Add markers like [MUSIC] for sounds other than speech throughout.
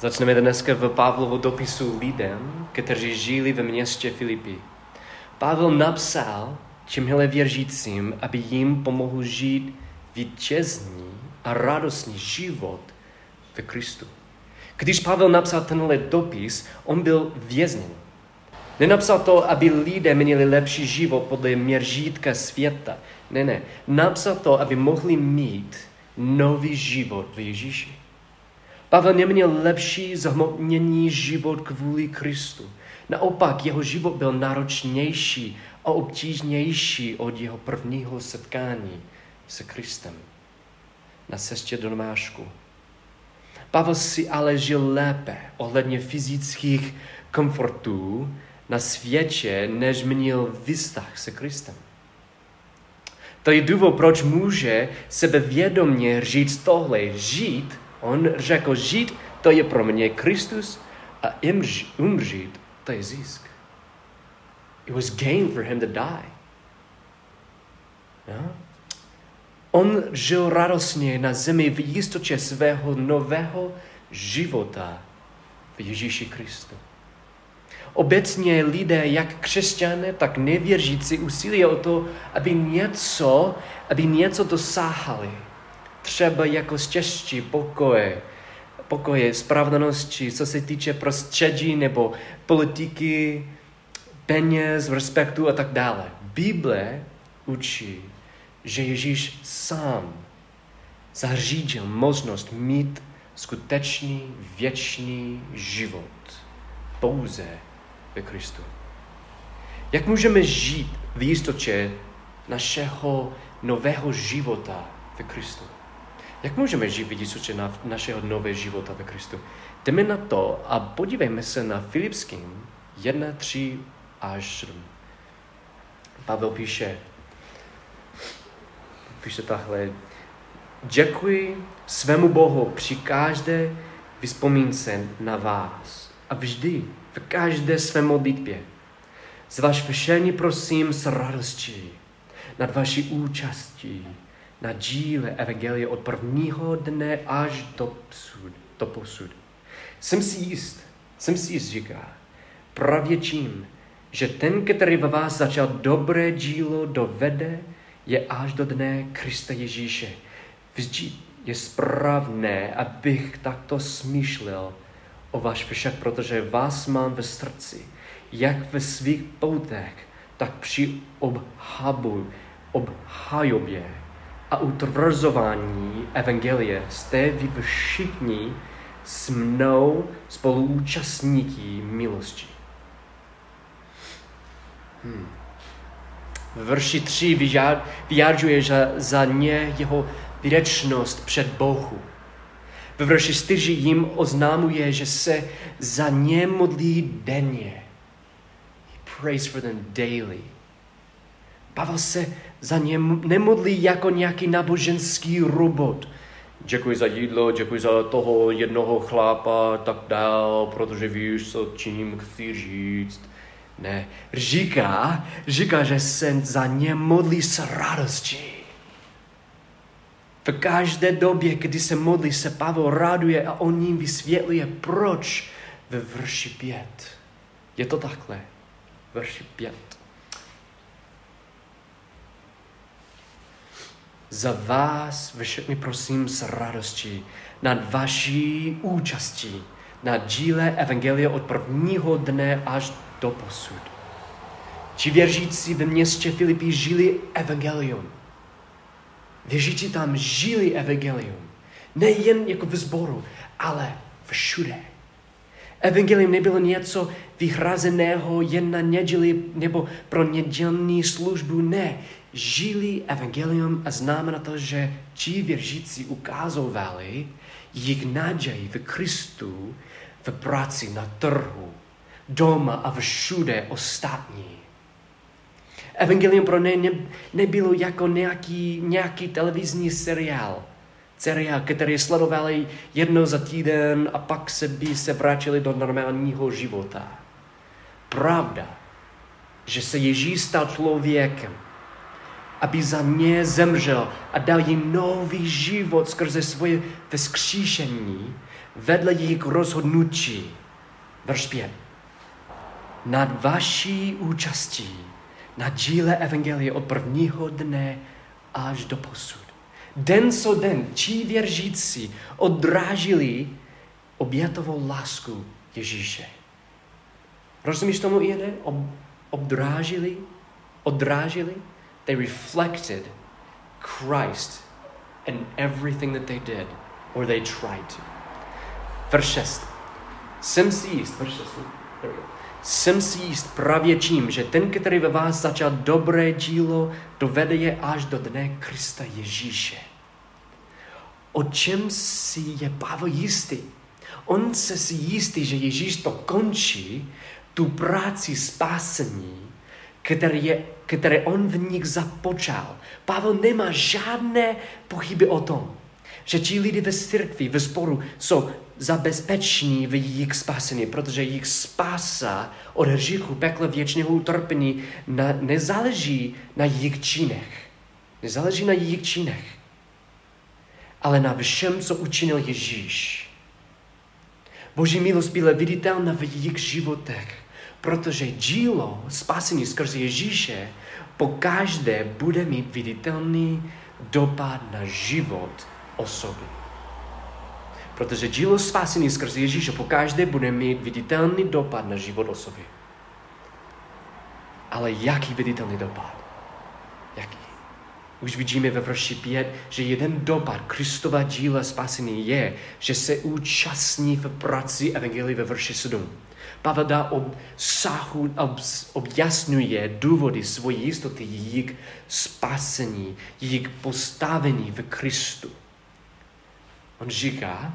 Začneme dneska v Pavlovu dopisu lidem, kteří žili ve městě Filipy. Pavel napsal těmhle věřícím, aby jim pomohl žít vítězný a radostný život ve Kristu. Když Pavel napsal tenhle dopis, on byl vězněn. Nenapsal to, aby lidé měli lepší život podle měřítka světa. Ne, ne. Napsal to, aby mohli mít nový život v Ježíši. Pavel neměl lepší zhmotnění život kvůli Kristu. Naopak, jeho život byl náročnější a obtížnější od jeho prvního setkání se Kristem na cestě do Domášku. Pavel si ale žil lépe ohledně fyzických komfortů na světě, než měl vztah se Kristem. To je důvod, proč může sebevědomně říct tohle. Žít, on řekl, žít to je pro mě Kristus a umřít to je zisk. It was gain for him to die. Yeah? On žil radostně na zemi v jistotě svého nového života v Ježíši Kristu. Obecně lidé, jak křesťané, tak nevěřící, usilí o to, aby něco, aby něco dosáhali. Třeba jako štěstí, pokoje, pokoje, spravedlnosti, co se týče prostředí nebo politiky, peněz, respektu a tak dále. Bible učí, že Ježíš sám zařídil možnost mít skutečný věčný život pouze ve Kristu. Jak můžeme žít v jistotě našeho nového života ve Kristu? Jak můžeme žít v jistotě na našeho nového života ve Kristu? Jdeme na to a podívejme se na Filipským 1, 3 až 7. Pavel píše, píše tahle, děkuji svému Bohu při každé vyspomínce na vás a vždy v každé své modlitbě. Zvaž vešení prosím s radostí nad vaší účastí na díle Evangelie od prvního dne až do, psud, do posud. Jsem si jist, jsem si jist, říká, právě tím, že ten, který ve vás začal dobré dílo, dovede je až do dne Krista Ježíše. Vždy je správné, abych takto smýšlel o vás však, protože vás mám ve srdci, jak ve svých poutech, tak při obhabu, obhajobě a utvrzování Evangelie jste vy všichni s mnou spoluúčastníky milosti. Hmm. V verši 3 vyjádřuje že za ně jeho věčnost před Bohu. Ve verši 4 jim oznámuje, že se za ně modlí denně. He prays for them daily. Pavel se za ně nemodlí jako nějaký náboženský robot. Děkuji za jídlo, děkuji za toho jednoho chlápa, tak dál, protože víš, co čím chci říct. Ne, říká, říká, že se za ně modlí s radostí. V každé době, kdy se modlí, se Pavel raduje a on ním vysvětluje, proč ve verši pět. Je to takhle. Verši pět. Za vás všechny prosím s radostí nad vaší účastí na díle Evangelia od prvního dne až do posud. Ti věřící ve městě Filipí žili Evangelium. Věřící tam žili Evangelium. Nejen jako v sboru, ale všude. Evangelium nebylo něco vyhrazeného jen na neděli nebo pro nedělní službu. Ne, žili Evangelium a znamená to, že ti věřící ukázovali jejich naději v Kristu v práci na trhu, doma a všude ostatní. Evangelium pro ně ne, nebylo jako nějaký, nějaký televizní seriál. Seriál, který sledovali jednou za týden a pak se by se vrátili do normálního života. Pravda, že se Ježíš stal člověkem, aby za ně zemřel a dal jim nový život skrze svoje vzkříšení, vedle jejich rozhodnutí. Verš 5. Nad vaší účastí na díle Evangelie od prvního dne až do posud. Den co den ti věřící odrážili obětovou lásku Ježíše. Rozumíš tomu, Iene? Ob, obdrážili, odrážili. They reflected Christ in everything that they did, or they tried to. Verš 6. Jsem si jist, verš 6. Jsem si jist právě tím, že ten, který ve vás začal dobré dílo, dovede je až do dne Krista Ježíše. O čem si je Pavel jistý? On se si jistý, že Ježíš to končí, tu práci spásení, které, je, které on v nich započal. Pavel nemá žádné pochyby o tom, že ti lidi ve církvi, ve sporu jsou zabezpeční v jejich spasení, protože jejich spása od hříchu, pekla věčného utrpení na, nezáleží na jejich činech. Nezáleží na jejich činech, ale na všem, co učinil Ježíš. Boží milost byla viditelná v jejich životech, protože dílo spasení skrze Ježíše po každé bude mít viditelný dopad na život osoby. Protože dílo spasení skrze Ježíše po každé bude mít viditelný dopad na život osoby. Ale jaký viditelný dopad? Jaký? Už vidíme ve verši 5, že jeden dopad Kristova díla spasení je, že se účastní v práci Evangelii ve verši 7. Pavel dá obsahu, ob, objasňuje důvody svojí jistoty, jejich spasení, jejich postavení v Kristu. On říká,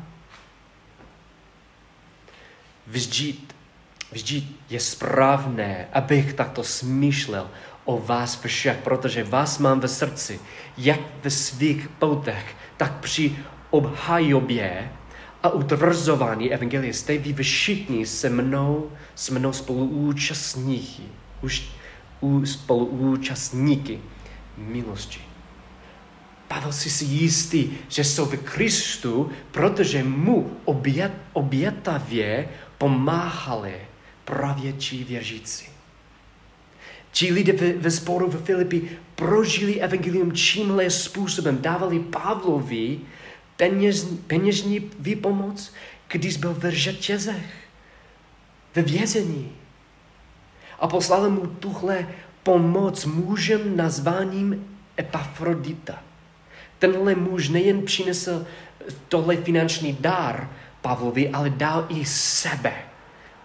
vždyť, vždyť je správné, abych takto smýšlel o vás všech, protože vás mám ve srdci, jak ve svých poutech, tak při obhajobě a utvrzování Evangelie jste vy všichni se mnou, s mnou spoluúčastníky, už spoluúčastníky milosti. Pavel si si jistý, že jsou v Kristu, protože mu obět, obětavě pomáhali právě ti věřící. Ti lidé ve, ve sporu v Filipi prožili evangelium čímhle způsobem. Dávali Pavlovi peněz, peněžní výpomoc, když byl v řetězech, ve vězení. A poslali mu tuhle pomoc mužem nazváním Epafrodita. Tenhle muž nejen přinesl tohle finanční dar Pavlovi, ale dal i sebe.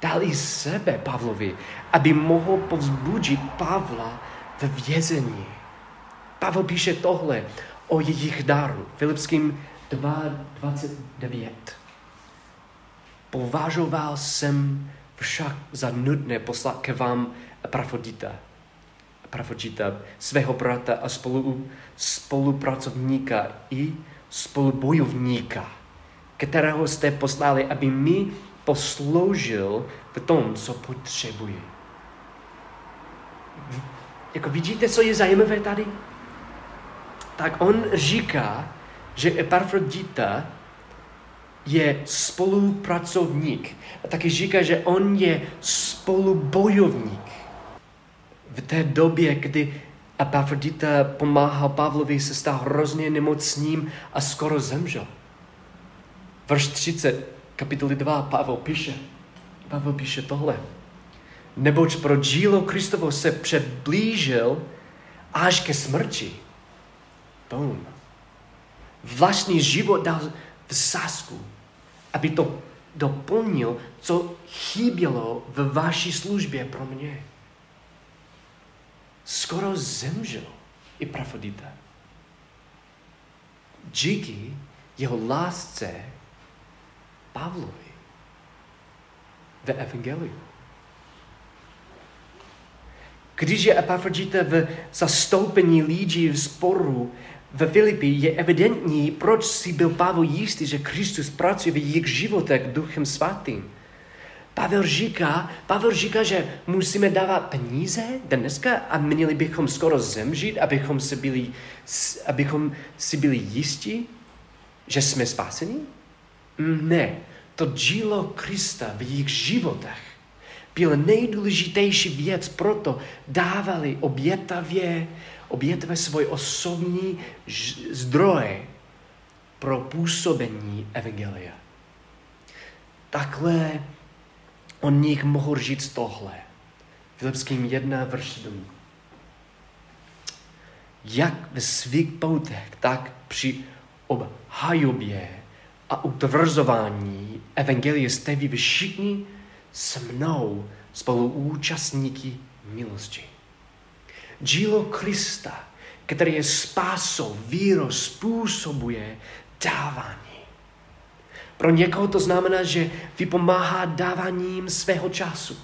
Dal i sebe Pavlovi, aby mohl povzbudit Pavla ve vězení. Pavel píše tohle o jejich daru. Filipským 2.29. Považoval jsem však za nutné poslat ke vám Epafrodita, Epafrodita, svého brata a spolu, spolupracovníka i spolubojovníka, kterého jste poslali, aby mi posloužil v tom, co potřebuje. Jako vidíte, co je zajímavé tady? Tak on říká, že Epafrodita je spolupracovník. A taky říká, že on je spolubojovník. V té době, kdy Epafrodita pomáhal Pavlovi, se stal hrozně nemocným a skoro zemřel. Verš 30, kapitoly 2, Pavel píše, Pavel píše tohle. Neboť pro dílo Kristovo se přiblížil až ke smrti. Boom vlastní život dal v sásku, aby to doplnil, co chybělo v vaší službě pro mě. Skoro zemřel i Prafodita. Díky jeho lásce Pavlovi ve Evangeliu. Když je Epafrodita v zastoupení lidí v sporu ve Filipi je evidentní, proč si byl Pavel jistý, že Kristus pracuje v jejich životech duchem svatým. Pavel říká, Pavel říká, že musíme dávat peníze dneska a měli bychom skoro zemřít, abychom si byli, abychom si byli jistí, že jsme spaseni? Ne. to dílo Krista v jejich životech byla nejdůležitější věc, proto dávali obětavě, obětavě svůj osobní zdroje pro působení Evangelia. Takhle o nich mohl říct tohle. Filipským 1, verš 7. Jak ve svých poutech, tak při obhajobě a utvrzování Evangelie jste vy všichni s mnou spoluúčastníky milosti. Dílo Krista, které je spásou, víro způsobuje dávání. Pro někoho to znamená, že vypomáhá dáváním svého času.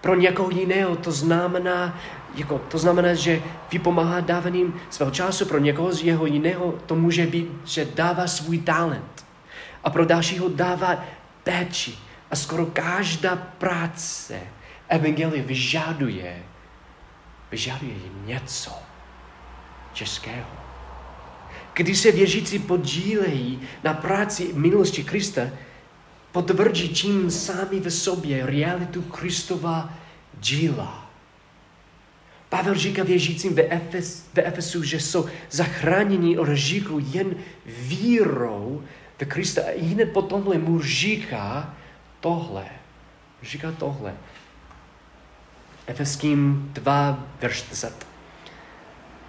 Pro někoho jiného to znamená, jako, to znamená, že vypomáhá dáváním svého času. Pro někoho z jeho jiného to může být, že dává svůj talent. A pro dalšího dává péči. A skoro každá práce Evangelie vyžaduje, vyžaduje něco českého. Když se věřící podílejí na práci milosti Krista, potvrdí čím sami ve sobě realitu Kristova díla. Pavel říká věřícím ve, Efes, ve Efesu, že jsou zachráněni od říku jen vírou ve Krista. A hned po tomhle mu říká tohle. Říká tohle. Efeským 2, verš 10.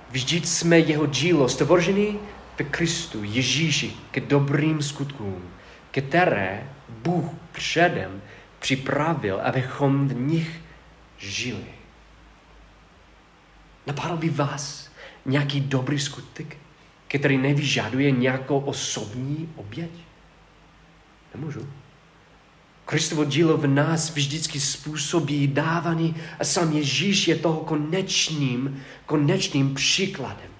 Vždyť jsme jeho dílo stvořený v Kristu Ježíši k dobrým skutkům, které Bůh předem připravil, abychom v nich žili. Napadl by vás nějaký dobrý skutek, který nevyžaduje nějakou osobní oběť? Nemůžu. Kristovo dílo v nás vždycky způsobí dávání a sám Ježíš je toho konečným, konečným příkladem.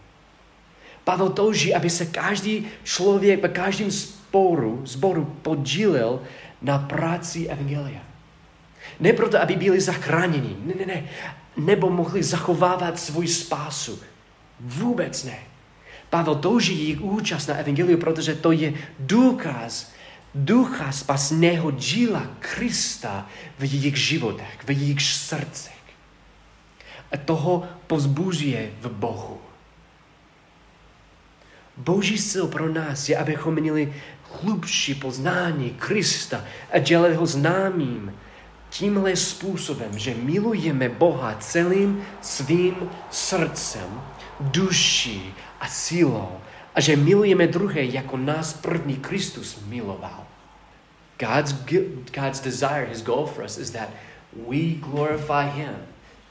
Pavel touží, aby se každý člověk ve každém sporu, zboru podílel na práci Evangelia. Ne proto, aby byli zachráněni, ne, ne, ne, nebo mohli zachovávat svůj spásu. Vůbec ne. Pavel touží jejich účast na Evangeliu, protože to je důkaz ducha spasného díla Krista v jejich životech, v jejich srdcech. A toho pozbuzuje v Bohu. Boží sil pro nás je, abychom měli hlubší poznání Krista a dělali ho známým tímhle způsobem, že milujeme Boha celým svým srdcem, duší a silou a že milujeme druhé, jako nás první Kristus miloval. God's, God's desire, his goal for us is that we glorify him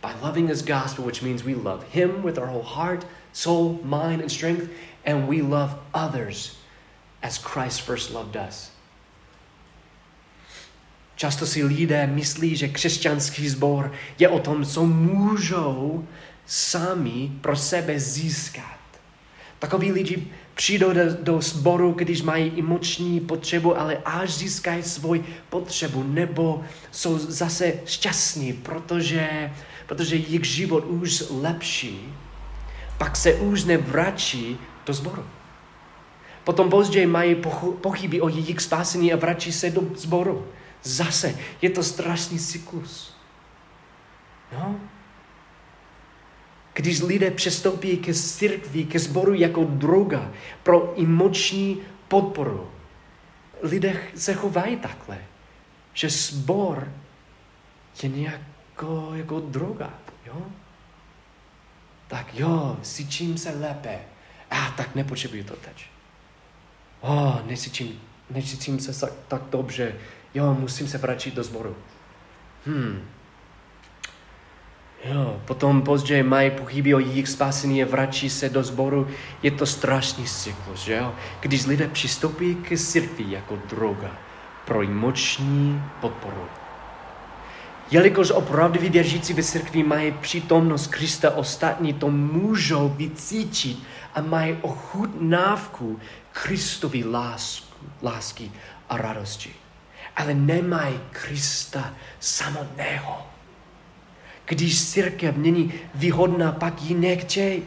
by loving his gospel, which means we love him with our whole heart, soul, mind, and strength, and we love others as Christ first loved us. Často si lidé myslí, že křesťanský sbor je o tom, co můžou sami pro sebe získat. Takoví lidi přijdou do, do sboru, když mají emoční potřebu, ale až získají svou potřebu, nebo jsou zase šťastní, protože, protože jejich život už lepší, pak se už nevrací do sboru. Potom později mají pochyby o jejich spásení a vrací se do sboru. Zase je to strašný cyklus. No? Když lidé přestoupí ke církvi, ke sboru jako droga pro emoční podporu, lidé se chovají takhle, že sbor je nějako jako droga, jo? Tak jo, cítím se lépe. A ah, tak nepotřebuji to teď. O, oh, necítím, necítím se tak, tak dobře. Jo, musím se vrátit do sboru. Hmm, Jo, potom později mají pochyby o jejich spasení vrací se do sboru. Je to strašný cyklus, že jo? Když lidé přistoupí k církvi jako droga pro emoční podporu. Jelikož opravdu věřící ve církvi mají přítomnost Krista, ostatní to můžou vycítit a mají ochutnávku Kristovi lásku, lásky a radosti. Ale nemají Krista samotného. Když církev není výhodná, pak ji nechtěj.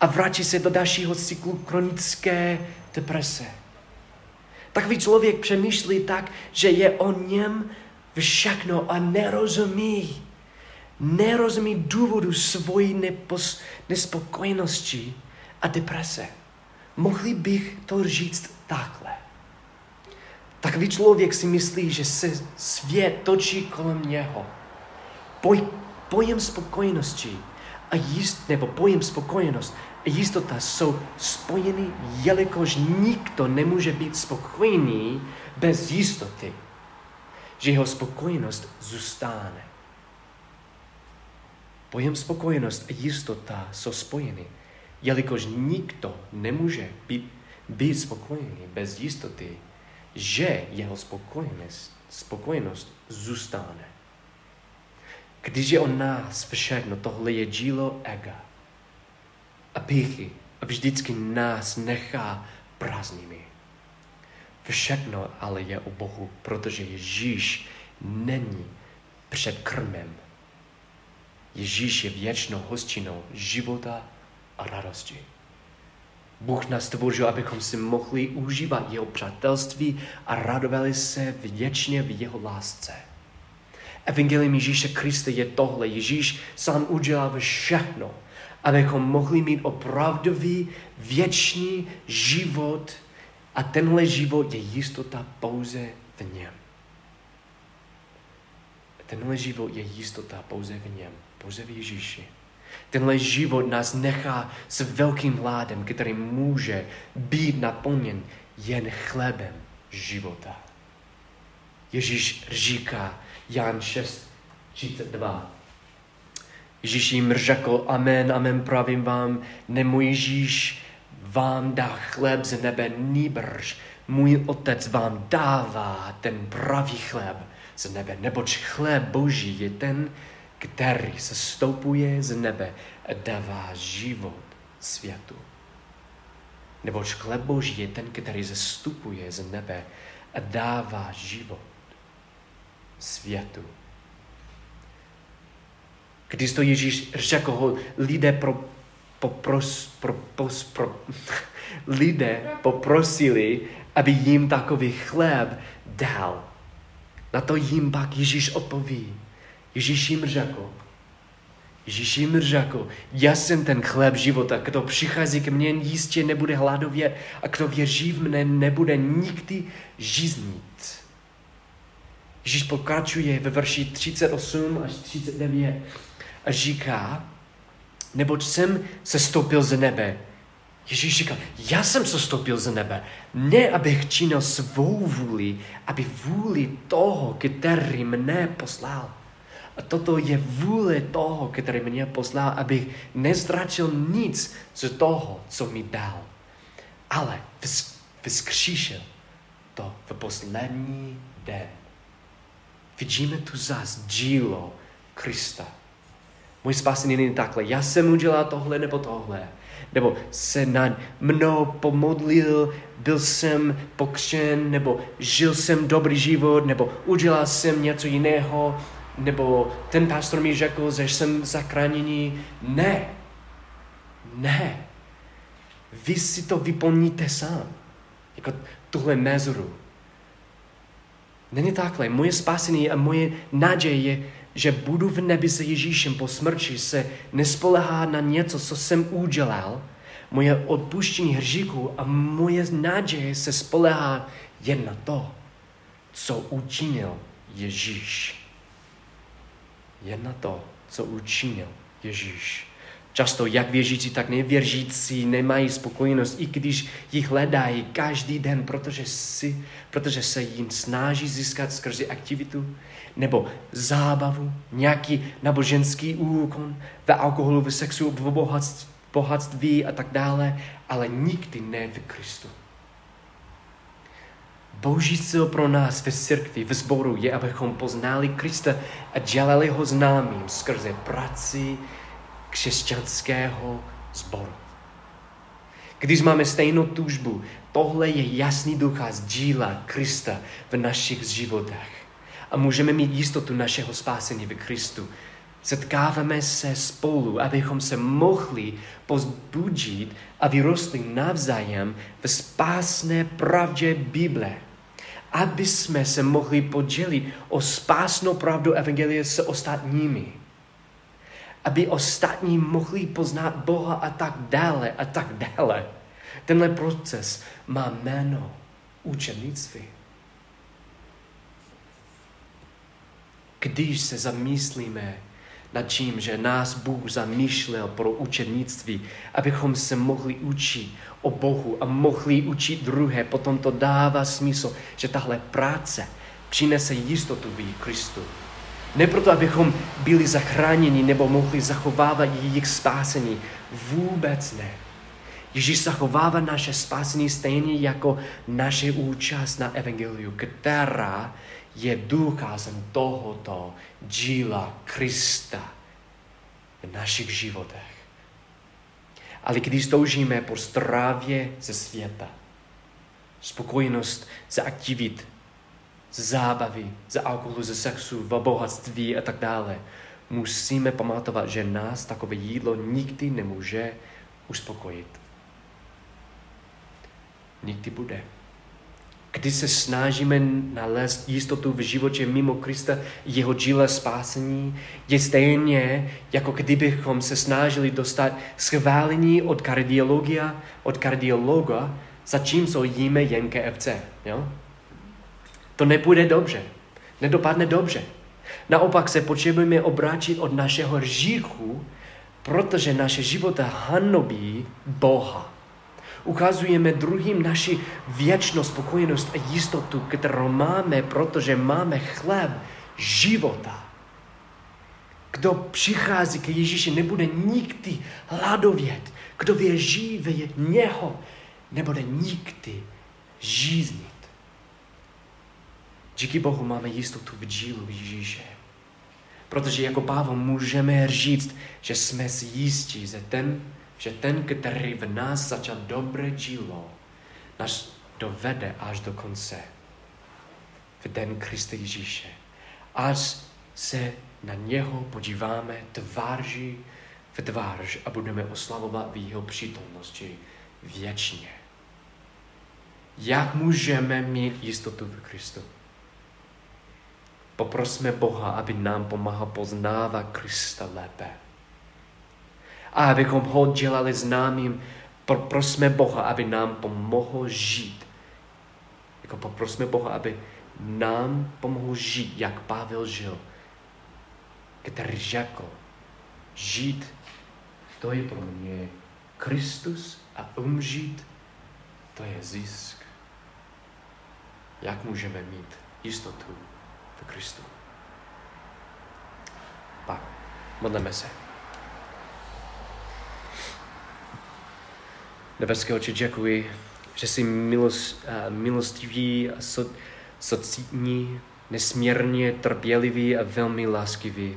A vrátí se do dalšího cyklu chronické deprese. Takový člověk přemýšlí tak, že je o něm všechno a nerozumí. Nerozumí důvodu svojí nepos, nespokojenosti a deprese. Mohli bych to říct takhle. Takový člověk si myslí, že se svět točí kolem něho. Poj, pojem spokojenosti a jist, nebo pojem spokojenost a jistota jsou spojeny, jelikož nikdo nemůže být spokojený bez jistoty, že jeho spokojenost zůstane. Pojem spokojenost a jistota jsou spojeny, jelikož nikdo nemůže být, být spokojený bez jistoty, že jeho spokojenost, spokojenost zůstane. Když je o nás všechno, tohle je dílo ega a píchy a vždycky nás nechá prázdnými. Všechno ale je o Bohu, protože Ježíš není před krmem. Ježíš je věčnou hostinou života a radosti. Bůh nás stvořil, abychom si mohli užívat jeho přátelství a radovali se věčně v jeho lásce. Evangelium Ježíše Krista je tohle. Ježíš sám udělal všechno, abychom mohli mít opravdový věčný život a tenhle život je jistota pouze v něm. Tenhle život je jistota pouze v něm, pouze v Ježíši. Tenhle život nás nechá s velkým hládem, který může být naplněn jen chlebem života. Ježíš říká, Jan 6, 32. Ježíš jim řekl, amen, amen, pravím vám, nemůj Ježíš vám dá chleb z nebe, nýbrž můj otec vám dává ten pravý chleb z nebe, neboť chleb boží je ten, který se stoupuje z nebe a dává život světu. Neboť chleb boží je ten, který zastupuje z nebe a dává život světu. Když to Ježíš řekl, lidé pro, popros, pro, pos, pro, [LAUGHS] lidé poprosili, aby jim takový chléb dal. Na to jim pak Ježíš odpoví. Ježíš jim řekl, Ježíš jim řekl, já jsem ten chléb života, kdo přichází ke mně, jistě nebude hladovět a kdo věří v mne, nebude nikdy žíznit. Ježíš pokračuje ve verši 38 až 39 a říká, neboť jsem se stoupil z nebe. Ježíš říká, já jsem se stoupil z nebe, ne abych činil svou vůli, aby vůli toho, který mne poslal. A toto je vůle toho, který mě poslal, abych neztratil nic z toho, co mi dal. Ale vzkříšil to v poslední den. Vidíme tu zás dílo Krista. Můj spasení není takhle. Já jsem udělal tohle nebo tohle. Nebo se nad mnou pomodlil, byl jsem pokřen, nebo žil jsem dobrý život, nebo udělal jsem něco jiného, nebo ten pastor mi řekl, že jsem zachráněný. Ne. Ne. Vy si to vyplníte sám. Jako tuhle mezoru. Není takhle. Moje spasení a moje naděje je, že budu v nebi se Ježíšem po smrti, se nespolehá na něco, co jsem udělal, moje odpuštění hříchu a moje naděje se spolehá jen na to, co učinil Ježíš. Jen na to, co učinil Ježíš. Často jak věřící, tak nevěřící nemají spokojenost, i když jich hledají každý den, protože, si, protože se jim snaží získat skrze aktivitu nebo zábavu, nějaký naboženský úkon ve alkoholu, ve sexu, v bohatství a tak dále, ale nikdy ne v Kristu. Boží cíl pro nás ve církvi, ve sboru je, abychom poznali Krista a dělali ho známým skrze práci, křesťanského sboru. Když máme stejnou tužbu, tohle je jasný důkaz díla Krista v našich životech. A můžeme mít jistotu našeho spásení v Kristu. Setkáváme se spolu, abychom se mohli pozbudit a vyrostli navzájem v spásné pravdě Bible aby jsme se mohli podělit o spásnou pravdu Evangelie s ostatními. Aby ostatní mohli poznat Boha a tak dále a tak dále. Tenhle proces má jméno učenictví. Když se zamyslíme nad tím, že nás Bůh zamýšlel pro učenictví, abychom se mohli učit o Bohu a mohli učit druhé, potom to dává smysl, že tahle práce přinese jistotu v Kristu. Ne proto, abychom byli zachráněni nebo mohli zachovávat jejich spásení. Vůbec ne. Ježíš zachovává naše spásení stejně jako naše účast na Evangeliu, která je důkazem tohoto díla Krista v našich životech. Ale když toužíme po zdravě ze světa, spokojenost ze aktivit, ze zábavy, ze alkoholu, ze sexu, v bohatství a tak dále, musíme pamatovat, že nás takové jídlo nikdy nemůže uspokojit. Nikdy bude. Když se snažíme nalézt jistotu v životě mimo Krista, jeho díle spásení, je stejně, jako kdybychom se snažili dostat schválení od kardiologia, od kardiologa, zatímco jíme jen KFC. Jo? To nepůjde dobře. Nedopadne dobře. Naopak se potřebujeme obrátit od našeho říchu, protože naše života hanobí Boha ukazujeme druhým naši věčnou spokojenost a jistotu, kterou máme, protože máme chléb života. Kdo přichází k Ježíši, nebude nikdy hladovět. Kdo věří v něho, nebude nikdy žíznit. Díky Bohu máme jistotu v dílu Ježíše. Protože jako Pavel můžeme říct, že jsme si jistí, že ten, že ten, který v nás začal dobré dílo, nás dovede až do konce. V den Krista Ježíše. Až se na něho podíváme tváří v tvář a budeme oslavovat v jeho přítomnosti věčně. Jak můžeme mít jistotu v Kristu? Poprosme Boha, aby nám pomáhal poznávat Krista lépe a abychom ho dělali známým. Poprosme Boha, aby nám pomohl žít. Jako poprosme Boha, aby nám pomohl žít, jak Pavel žil. Který řekl, žít, to je pro mě Kristus a umřít, to je zisk. Jak můžeme mít jistotu v Kristu? Pak modleme se. Nebeského Otče, děkuji, že jsi milost, milostivý a so, socitní, nesmírně trpělivý a velmi láskivý.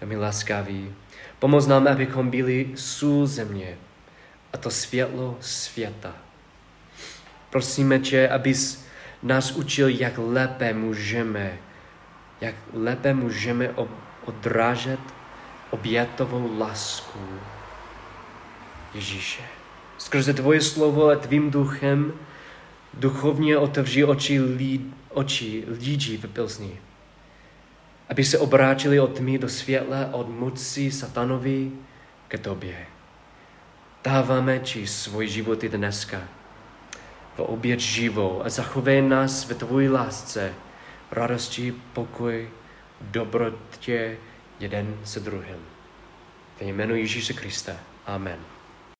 Velmi láskavý. Pomoz nám, abychom byli sůl země a to světlo světa. Prosíme tě, abys nás učil, jak lépe můžeme, jak lépe můžeme odrážet obětovou lásku Ježíše. Skrze tvoje slovo a tvým duchem duchovně otevří oči, lí, oči lidí v Pilsni. Aby se obrátili od tmy do světla, od moci satanovi ke tobě. Dáváme ti svůj životy dneska v oběd živou a zachovej nás ve tvoji lásce, radosti, pokoj, dobrotě jeden se druhým. Ve jménu Ježíše Krista. Amen.